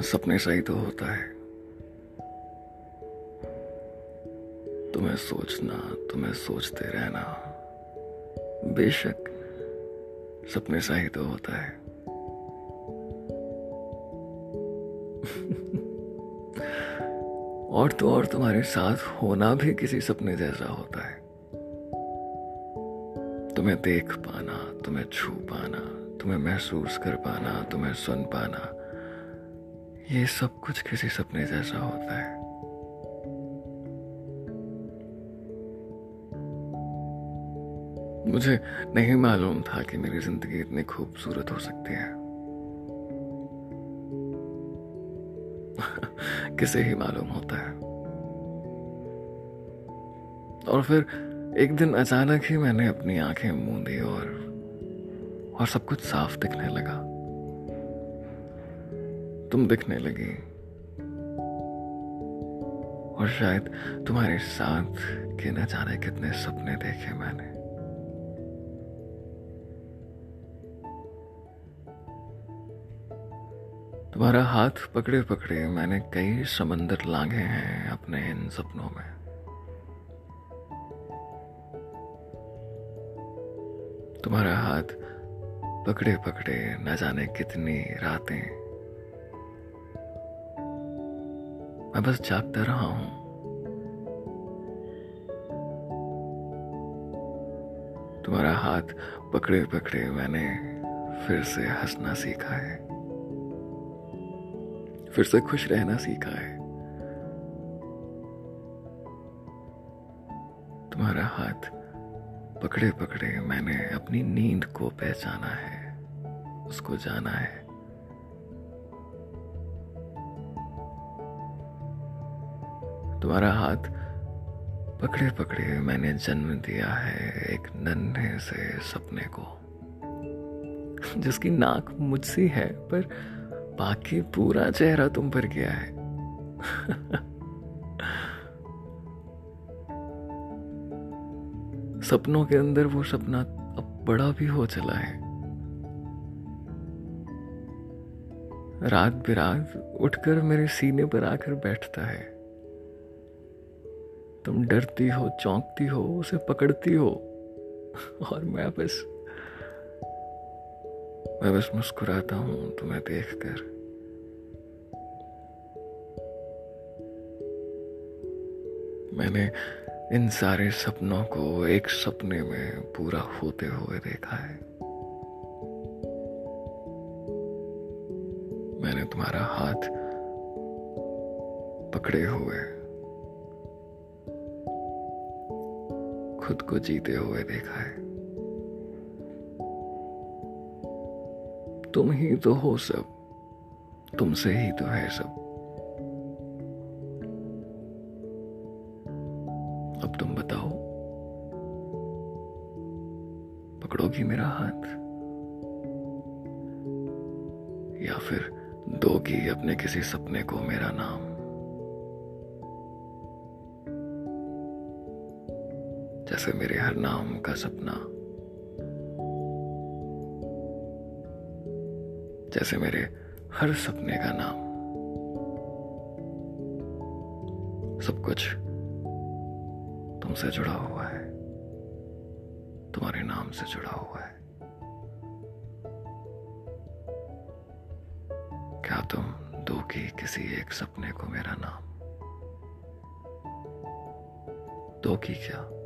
सपने सही तो होता है। तुम्हें सोचना, तुम्हें सोचते रहना, बेशक सपने सही तो होता है। और तो और तुम्हारे साथ होना भी किसी सपने जैसा होता है। तुम्हें देख पाना, तुम्हें छू पाना, तुम्हें महसूस कर पाना, तुम्हें सुन पाना ये सब कुछ किसी सपने जैसा होता है। मुझे नहीं मालूम था कि मेरी ज़िंदगी इतनी खूबसूरत हो सकती है। किसे ही मालूम होता है। और फिर एक दिन अचानक ही मैंने अपनी आँखें मूंदी और और सब कुछ साफ़ दिखने लगा। तुम दिखने लगी। और शायद तुम्हारे साथ के न जाने कितने सपने देखे मैंने। तुम्हारा हाथ पकड़े पकड़े मैंने कई समंदर लांघे हैं अपने इन सपनों में। तुम्हारा हाथ पकड़े पकड़े न जाने कितनी रातें मैं बस जागता रहा हूँ। तुम्हारा हाथ पकड़े पकड़े मैंने फिर से हंसना सीखा है। फिर से खुश रहना सीखा है। तुम्हारा हाथ पकड़े पकड़े मैंने अपनी नींद को पहचाना है, उसको जाना है। तुम्हारा हाथ पकड़े पकड़े मैंने जन्म दिया है एक नन्हे से सपने को। जिसकी नाक मुझसी है, पर बाकी पूरा चेहरा तुम पर गया है। सपनों के अंदर वो सपना अब बड़ा भी हो चला है। रात बिरात उठकर मेरे सीने पर आकर बैठता है। तुम डरती हो, चौंकती हो, उसे पकड़ती हो, और मैं बस मैं बस मुस्कुराता हूँ तुम्हें देखकर। मैंने इन सारे सपनों को एक सपने में पूरा होते हुए देखा है। मैंने तुम्हारा हाथ पकड़े हुए खुद को जीते हुए देखा है। तुम ही तो हो सब। तुमसे ही तो है सब। अब तुम बताओ। पकड़ोगी मेरा हाथ? या फिर दोगी अपने किसी सपने को मेरा नाम? जैसे मेरे हर नाम का सपना। जैसे मेरे हर सपने का नाम। सब कुछ तुमसे जुड़ा हुआ है। तुम्हारे नाम से जुड़ा हुआ है। क्या तुम दो दोगी किसी एक सपने को मेरा नाम? दोगी क्या?